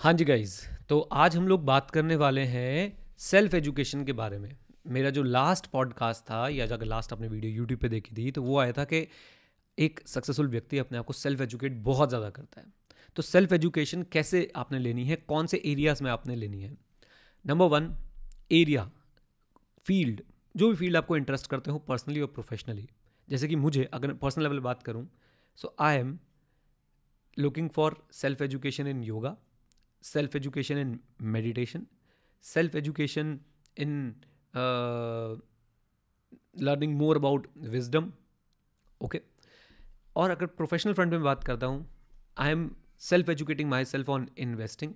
हाँ जी गाइज़ तो आज हम लोग बात करने वाले हैं सेल्फ एजुकेशन के बारे में। मेरा जो लास्ट पॉडकास्ट था, या अगर लास्ट आपने वीडियो यूट्यूब पे देखी थी तो वो आया था कि एक सक्सेसफुल व्यक्ति अपने आप को सेल्फ एजुकेट बहुत ज़्यादा करता है। तो सेल्फ एजुकेशन कैसे आपने लेनी है? कौन से एरियाज़ में आपने लेनी है? नंबर वन एरिया फ़ील्ड जो भी फ़ील्ड आपको इंटरेस्ट करते हो पर्सनली और प्रोफेशनली जैसे कि मुझे, अगर पर्सनल लेवल बात करूँ so I am looking for self education in yoga self education in meditation self education in uh, learning more about wisdom okay और अगर प्रोफेशनल फ्रंट में बात करता हूँ I am self educating myself on investing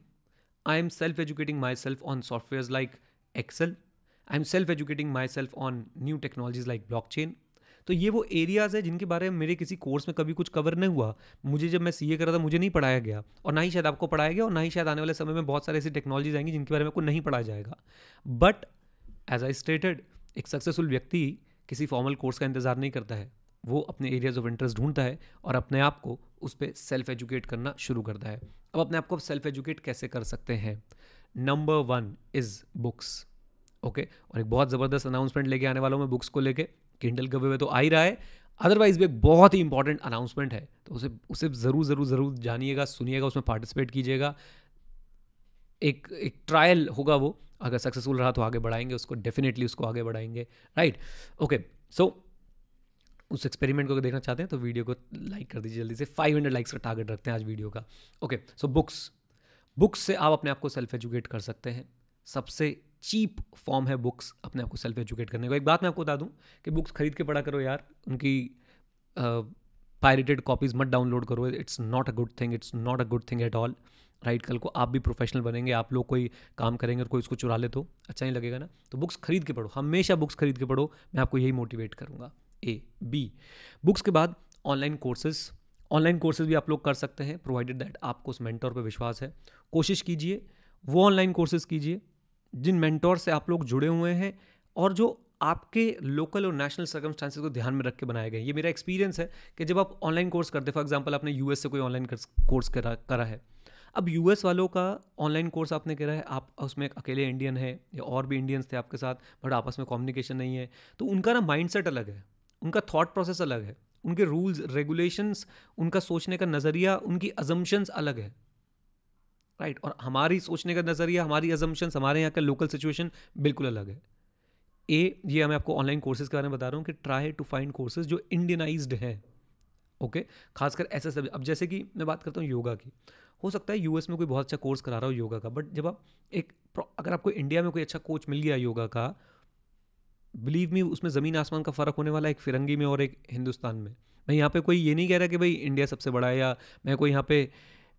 I am self educating myself on software like Excel I am self educating myself on new technologies like blockchain तो ये वो areas है जिनके बारे में मेरे किसी कोर्स में कभी कुछ कवर नहीं हुआ। मुझे जब मैं सीए कर रहा था, मुझे नहीं पढ़ाया गया। और ना ही शायद आपको पढ़ाया गया और ना ही शायद आने वाले समय में बहुत सारी ऐसी टेक्नोलॉजीज़ आएँगी जिनके बारे में आपको नहीं पढ़ाया जाएगा। बट एज आई स्टेटेड एक सक्सेसफुल व्यक्ति किसी फॉर्मल कोर्स का इंतज़ार नहीं करता है। वो अपने एरियाज़ ऑफ़ इंटरेस्ट ढूंढता है और अपने आप को उस पर सेल्फ एजुकेट करना शुरू करता है। अब अपने आप को सेल्फ एजुकेट कैसे कर सकते हैं? Number one is books okay और एक बहुत ज़बरदस्त अनाउंसमेंट लेके आने वाला हूँ मैं बुक्स को लेके। किंडल गिव अवे तो आ ही रहा है। अदरवाइज़ भी एक बहुत ही इंपॉर्टेंट अनाउंसमेंट है। तो उसे उसे ज़रूर ज़रूर ज़रूर जानिएगा, सुनिएगा, उसमें पार्टिसिपेट कीजिएगा। एक एक ट्रायल होगा वो। अगर सक्सेसफुल रहा तो आगे बढ़ाएँगे, उसको डेफिनेटली उसको आगे बढ़ाएँगे। राइट ओके सो उस एक्सपेरिमेंट को अगर देखना चाहते हैं तो वीडियो को लाइक कर दीजिए जल्दी से। 500 लाइक्स का टारगेट रखते हैं आज वीडियो का। ओके सो बुक्स बुक्स से आप अपने आप को सेल्फ एजुकेट कर सकते हैं। सबसे चीप फॉर्म है बुक्स अपने आप को सेल्फ एजुकेट करने को। एक बात मैं आपको बता दूँ कि बुक्स खरीद के पढ़ा करो यार, उनकी पायरेटेड कॉपीज़ मत डाउनलोड करो। It's not a good thing it's not a good thing at all right कल को आप भी प्रोफेशनल बनेंगे, आप लोग कोई काम करेंगे और कोई उसको चुरा ले तो अच्छा नहीं लगेगा ना। तो बुक्स खरीद के पढ़ो, हमेशा बुक्स खरीद के पढ़ो, मैं आपको यही मोटिवेट करूँगा। ए बी बुक्स के बाद ऑनलाइन कोर्सेज ऑनलाइन कोर्सेज भी आप लोग कर सकते हैं प्रोवाइडेड दैट आपको उस मेंटोर पर विश्वास है। कोशिश कीजिए, वो ऑनलाइन कोर्सेज कीजिए जिन मेंटोर से आप लोग जुड़े हुए हैं और जो आपके लोकल और नेशनल सर्कमस्टांसिस को ध्यान में रख के बनाए गए ये मेरा एक्सपीरियंस है कि जब आप ऑनलाइन कोर्स करते फॉर एग्जांपल आपने यूएस से कोई ऑनलाइन कोर्स करा करा है। अब यूएस वालों का ऑनलाइन कोर्स आपने करा है, आप उसमें अकेले इंडियन है या और भी इंडियंस थे आपके साथ, बट आपस में कम्युनिकेशन नहीं है तो उनका ना माइंड अलग है, उनका थाट प्रोसेस अलग है, उनके रूल्स रेगुलेशंस उनका सोचने का नज़रिया, उनकी अजम्पन्स अलग है। राइट और हमारी सोचने का नज़रिया, हमारी अजम्पन्स हमारे यहाँ का लोकल सिचुएशन बिल्कुल अलग है। ए ये मैं आपको ऑनलाइन कोर्सेज के बारे में बता रहा हूँ कि ट्राई टू फाइंड कोर्सेज जो इंडियनाइज्ड हैं ओके खासकर ऐसे सब अब जैसे कि मैं बात करता हूँ योगा की, हो सकता है यूएस में कोई बहुत अच्छा कोर्स करा रहा हो योगा का बट जब आप एक अगर आपको इंडिया में कोई अच्छा कोच मिल गया योगा का बिलीव मी उसमें ज़मीन आसमान का फ़र्क होने वाला है एक फिरंगी में और एक हिंदुस्तान में। मैं यहाँ पे कोई ये नहीं कह रहा कि भाई इंडिया सबसे बड़ा है या मैं कोई यहाँ पे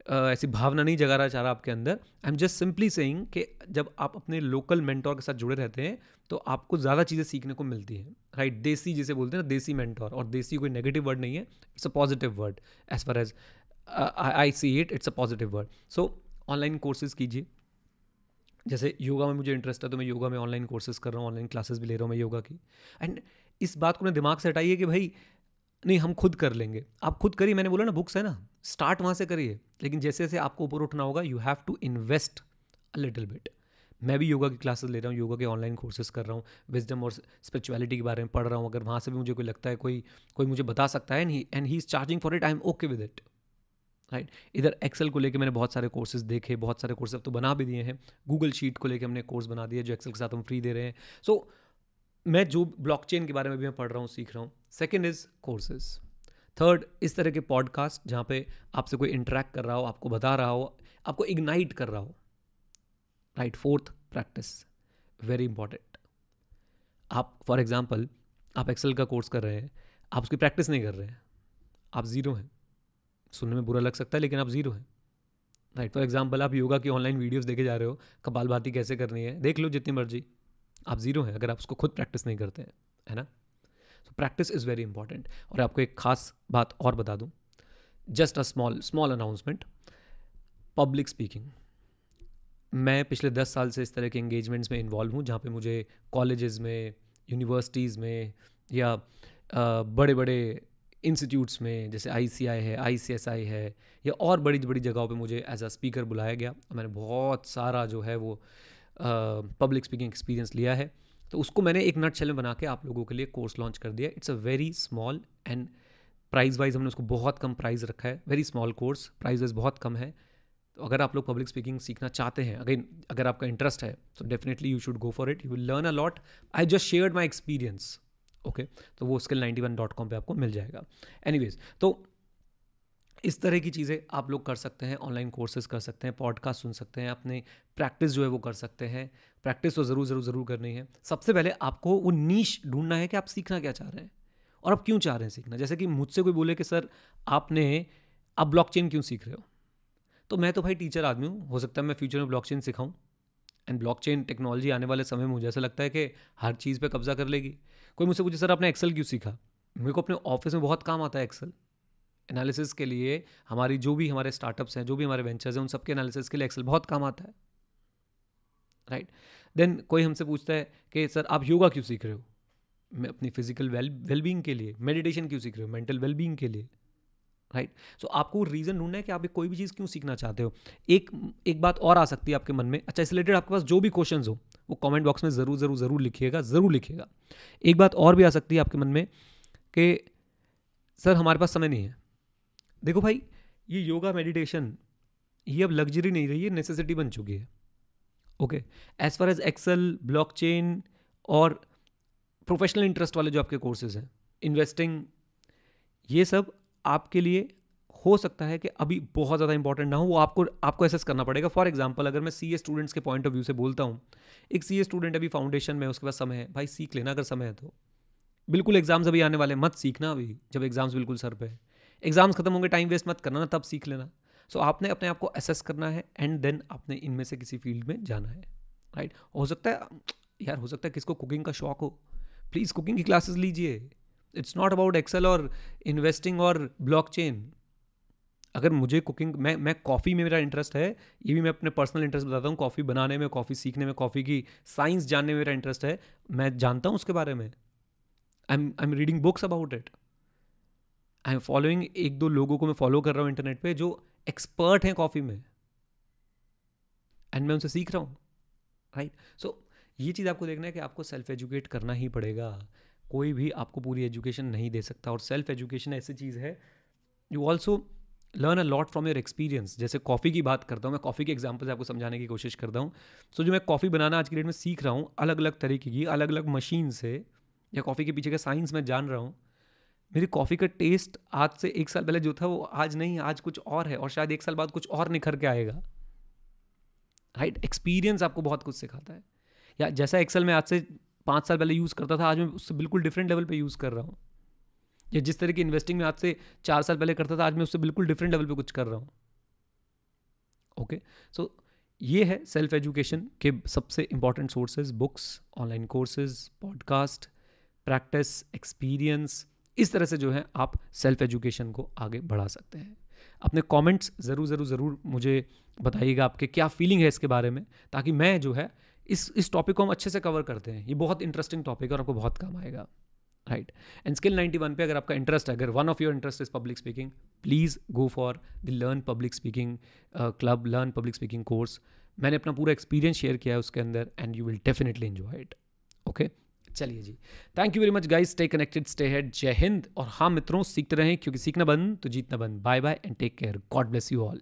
ऐसी भावना नहीं जगा चाह रहा आपके अंदर। I am just simply saying कि जब आप अपने लोकल मेंटोर के साथ जुड़े रहते हैं तो आपको ज़्यादा चीज़ें सीखने को मिलती हैं। Right right? देसी जिसे बोलते हैं ना, देसी मेंटोर और देसी कोई नेगेटिव वर्ड नहीं है it's a positive word as far as I see it it's a positive word so online courses कीजिए। जैसे योगा में मुझे इंटरेस्ट है तो मैं योगा में ऑनलाइन कोर्सेज कर रहा हूँ ऑनलाइन क्लासेस भी ले रहा हूँ मैं योगा की। एंड इस बात को अपने दिमाग से हटाइए कि भाई नहीं हम खुद कर लेंगे। आप खुद करिए मैंने बोला ना बुक्स है ना स्टार्ट वहाँ से करिए। लेकिन जैसे जैसे आपको ऊपर उठना होगा you have to invest a little bit मैं भी योगा की क्लासेस ले रहा हूँ योगा के ऑनलाइन कोर्सेज कर रहा हूँ विजडम और स्पिरिचुअलिटी के बारे में पढ़ रहा हूँ। अगर वहाँ से भी मुझे कोई लगता है कोई कोई मुझे बता सकता है and he is charging for it I am okay with it right इधर एक्सेल को लेकर मैंने बहुत सारे कोर्सेज देखे बहुत सारे कोर्सेज तो बना भी दिए हैं। गूगल शीट को लेकर हमने कोर्स बना दिया जो एक्सेल के साथ हम फ्री दे रहे हैं। सो so, मैं जो ब्लॉकचेन के बारे में भी मैं पढ़ रहा हूँ, सीख रहा हूँ। सेकेंड इज़ कोर्सेज़ थर्ड इस तरह के पॉडकास्ट जहाँ पे आपसे कोई इंटरेक्ट कर रहा हो, आपको बता रहा हो, आपको इग्नाइट कर रहा हो। Right fourth practice very important आप फॉर एग्ज़ाम्पल आप एक्सेल का कोर्स कर रहे हैं, आप उसकी प्रैक्टिस नहीं कर रहे हैं। आप ज़ीरो हैं। सुनने में बुरा लग सकता है, लेकिन आप ज़ीरो हैं। राइट फॉर एग्ज़ाम्पल आप योगा की ऑनलाइन वीडियोस देखे जा रहे हो, कपाल भाती कैसे करनी है, देख लो जितनी मर्ज़ी। आप ज़ीरो हैं, अगर आप उसको खुद प्रैक्टिस नहीं करते हैं, है ना? So practice is very important और आपको एक खास बात और बता दूँ। Just a small small announcement public speaking मैं पिछले दस साल से इस तरह के इंगेजमेंट्स में इन्वॉल्व हूँ, जहाँ पे मुझे कॉलेजेस में यूनिवर्सिटीज़ में, या बड़े बड़े इंस्टीट्यूट्स में, जैसे आईसीआई है आईसीएसआई है, या और बड़ी बड़ी जगहों पे मुझे एज अ स्पीकर बुलाया गया। मैंने बहुत सारा जो है वो पब्लिक स्पीकिंग एक्सपीरियंस लिया है। तो उसको मैंने एक नट में बना के आप लोगों के लिए कोर्स लॉन्च कर दिया। It's a very small and price wise हमने उसको बहुत कम प्राइस रखा है। Very small course price wise बहुत कम है। तो अगर आप लोग पब्लिक स्पीकिंग सीखना चाहते हैं अगर अगर आपका इंटरेस्ट है तो definitely you should go for it you will learn a lot I just shared my experience okay तो वो skill ninety one dot com पर आपको मिल जाएगा। एनी तो इस तरह की चीज़ें आप लोग कर सकते हैं ऑनलाइन कोर्सेज कर सकते हैं पॉडकास्ट सुन सकते हैं, अपने प्रैक्टिस जो है वो कर सकते हैं। प्रैक्टिस तो ज़रूर ज़रूर ज़रूर करनी है। सबसे पहले आपको वो नीच ढूंढना है कि आप सीखना क्या चाह रहे हैं और आप क्यों चाह रहे हैं सीखना। जैसे कि मुझसे कोई बोले कि, सर, आपने, आप ब्लॉकचेन क्यों सीख रहे हो? तो मैं तो भाई टीचर आदमी हूँ। हो सकता है मैं फ्यूचर में ब्लॉकचेन सिखाऊं। एंड ब्लॉकचेन टेक्नोलॉजी आने वाले समय में मुझे ऐसा लगता है कि हर चीज़ पे कब्जा कर लेगी। कोई मुझसे पूछे, सर, आपने एक्सेल क्यों सीखा? मेरे को अपने ऑफ़िस में बहुत काम आता है एक्सेल एनालिसिस के लिए हमारी जो भी हमारे स्टार्टअप्स हैं, जो भी हमारे वेंचर्स हैं, उन सबके एनालिसिस के लिए एक्सेल बहुत काम आता है। Right right? देन कोई हमसे पूछता है कि, सर, आप योगा क्यों सीख रहे हो? मैं अपनी फ़िज़िकल वेल वेलबींग के लिए मेडिटेशन क्यों सीख रहे हो? मेंटल वेलबींग के लिए. राइट सो आपको रीज़न ढूंढना है कि आप कोई भी चीज़ क्यों सीखना चाहते हो। एक एक बात और आ सकती है आपके मन में। अच्छा इस रिलेटेड आपके पास जो भी क्वेश्चन हो, वो कमेंट बॉक्स में ज़रूर ज़रूर ज़रूर लिखिएगा ज़रूर लिखिएगा। एक बात और भी आ सकती है आपके मन में कि, सर, हमारे पास समय नहीं है। देखो भाई, ये योगा मेडिटेशन ये अब लग्जरी नहीं रही है नेसेसिटी बन चुकी है। Okay as far as Excel blockchain और प्रोफेशनल इंटरेस्ट वाले जो आपके कोर्सेज हैं इन्वेस्टिंग ये सब आपके लिए हो सकता है कि अभी बहुत ज़्यादा इंपॉर्टेंट ना हो, वो आपको आपको एसेस करना पड़ेगा। फॉर एग्ज़ाम्पल अगर मैं सी ए स्टूडेंट्स के पॉइंट ऑफ़ व्यू से बोलता हूँ, एक सी ए स्टूडेंट अभी फाउंडेशन में उसके पास समय है। भाई, सीख लेना अगर समय है तो। बिल्कुल एग्ज़ाम्स अभी आने वाले मत सीखना अभी, जब एग्ज़ाम्स बिल्कुल सर पे एग्ज़ाम्स खत्म होंगे टाइम वेस्ट मत करना ना तब सीख लेना। सो so, आपने अपने आप को एसेस करना है एंड देन आपने इनमें से किसी फ़ील्ड में जाना है। Right right? हो सकता है यार हो सकता है किसको कुकिंग का शौक हो। प्लीज़ कुकिंग की क्लासेस लीजिए। इट्स नॉट अबाउट एक्सेल और इन्वेस्टिंग और ब्लॉकचेन अगर मुझे कुकिंग मैं मैं कॉफ़ी में मेरा इंटरेस्ट है ये भी मैं अपने पर्सनल इंटरेस्ट बताता हूँ। कॉफ़ी बनाने में कॉफ़ी सीखने में कॉफ़ी की साइंस जानने में मेरा इंटरेस्ट है। मैं जानता हूँ उसके बारे में। I am I am reading books about it I am following एक दो लोगों को मैं फॉलो कर रहा हूँ इंटरनेट पे जो एक्सपर्ट हैं कॉफ़ी में। एंड मैं उनसे सीख रहा हूँ राइट सो ये चीज़ आपको देखना है कि आपको सेल्फ एजुकेट करना ही पड़ेगा। कोई भी आपको पूरी एजुकेशन नहीं दे सकता और सेल्फ एजुकेशन ऐसी चीज़ है। You also learn a lot from your experience जैसे कॉफ़ी की बात करता हूँ मैं कॉफ़ी के एग्ज़ाम्पल से आपको समझाने की कोशिश करता हूँ। सो so, जो मैं कॉफ़ी बनाना आज की डेट में सीख रहा हूँ अलग अलग तरीके की अलग अलग मशीन से या कॉफ़ी के पीछे का साइंस मैं जान रहा हूँ। मेरी कॉफ़ी का टेस्ट आज से एक साल पहले जो था, वो आज नहीं, आज कुछ और है और शायद एक साल बाद कुछ और निखर के आएगा। राइट एक्सपीरियंस आपको बहुत कुछ सिखाता है। या जैसा एक्सेल में आज से पाँच साल पहले यूज़ करता था, आज मैं उससे बिल्कुल डिफरेंट लेवल पे यूज़ कर रहा हूँ। या जिस तरह की इन्वेस्टिंग में आज से चार साल पहले करता था, आज मैं उससे बिल्कुल डिफरेंट लेवल पे कुछ कर रहा हूँ। ओके सो ये है सेल्फ एजुकेशन के सबसे important sources books online courses podcast practice experience इस तरह से जो है आप सेल्फ एजुकेशन को आगे बढ़ा सकते हैं। अपने कमेंट्स ज़रूर ज़रूर ज़रूर मुझे बताइएगा आपके क्या फीलिंग है इसके बारे में, ताकि मैं जो है इस इस टॉपिक को हम अच्छे से कवर करते हैं। ये बहुत इंटरेस्टिंग टॉपिक है और आपको बहुत काम आएगा। राइट एंड स्किल 91 पे अगर आपका इंटरेस्ट है, अगर one of your interest is public speaking please go for the learn public speaking club learn public speaking course मैंने अपना पूरा एक्सपीरियंस शेयर किया है उसके अंदर and you will definitely enjoy it okay चलिए जी। Thank you very much guys stay connected stay head Jai Hind. और हाँ मित्रों, सीखते रहें, क्योंकि सीखना बंद तो जीतना बंद। Bye bye and take care God bless you all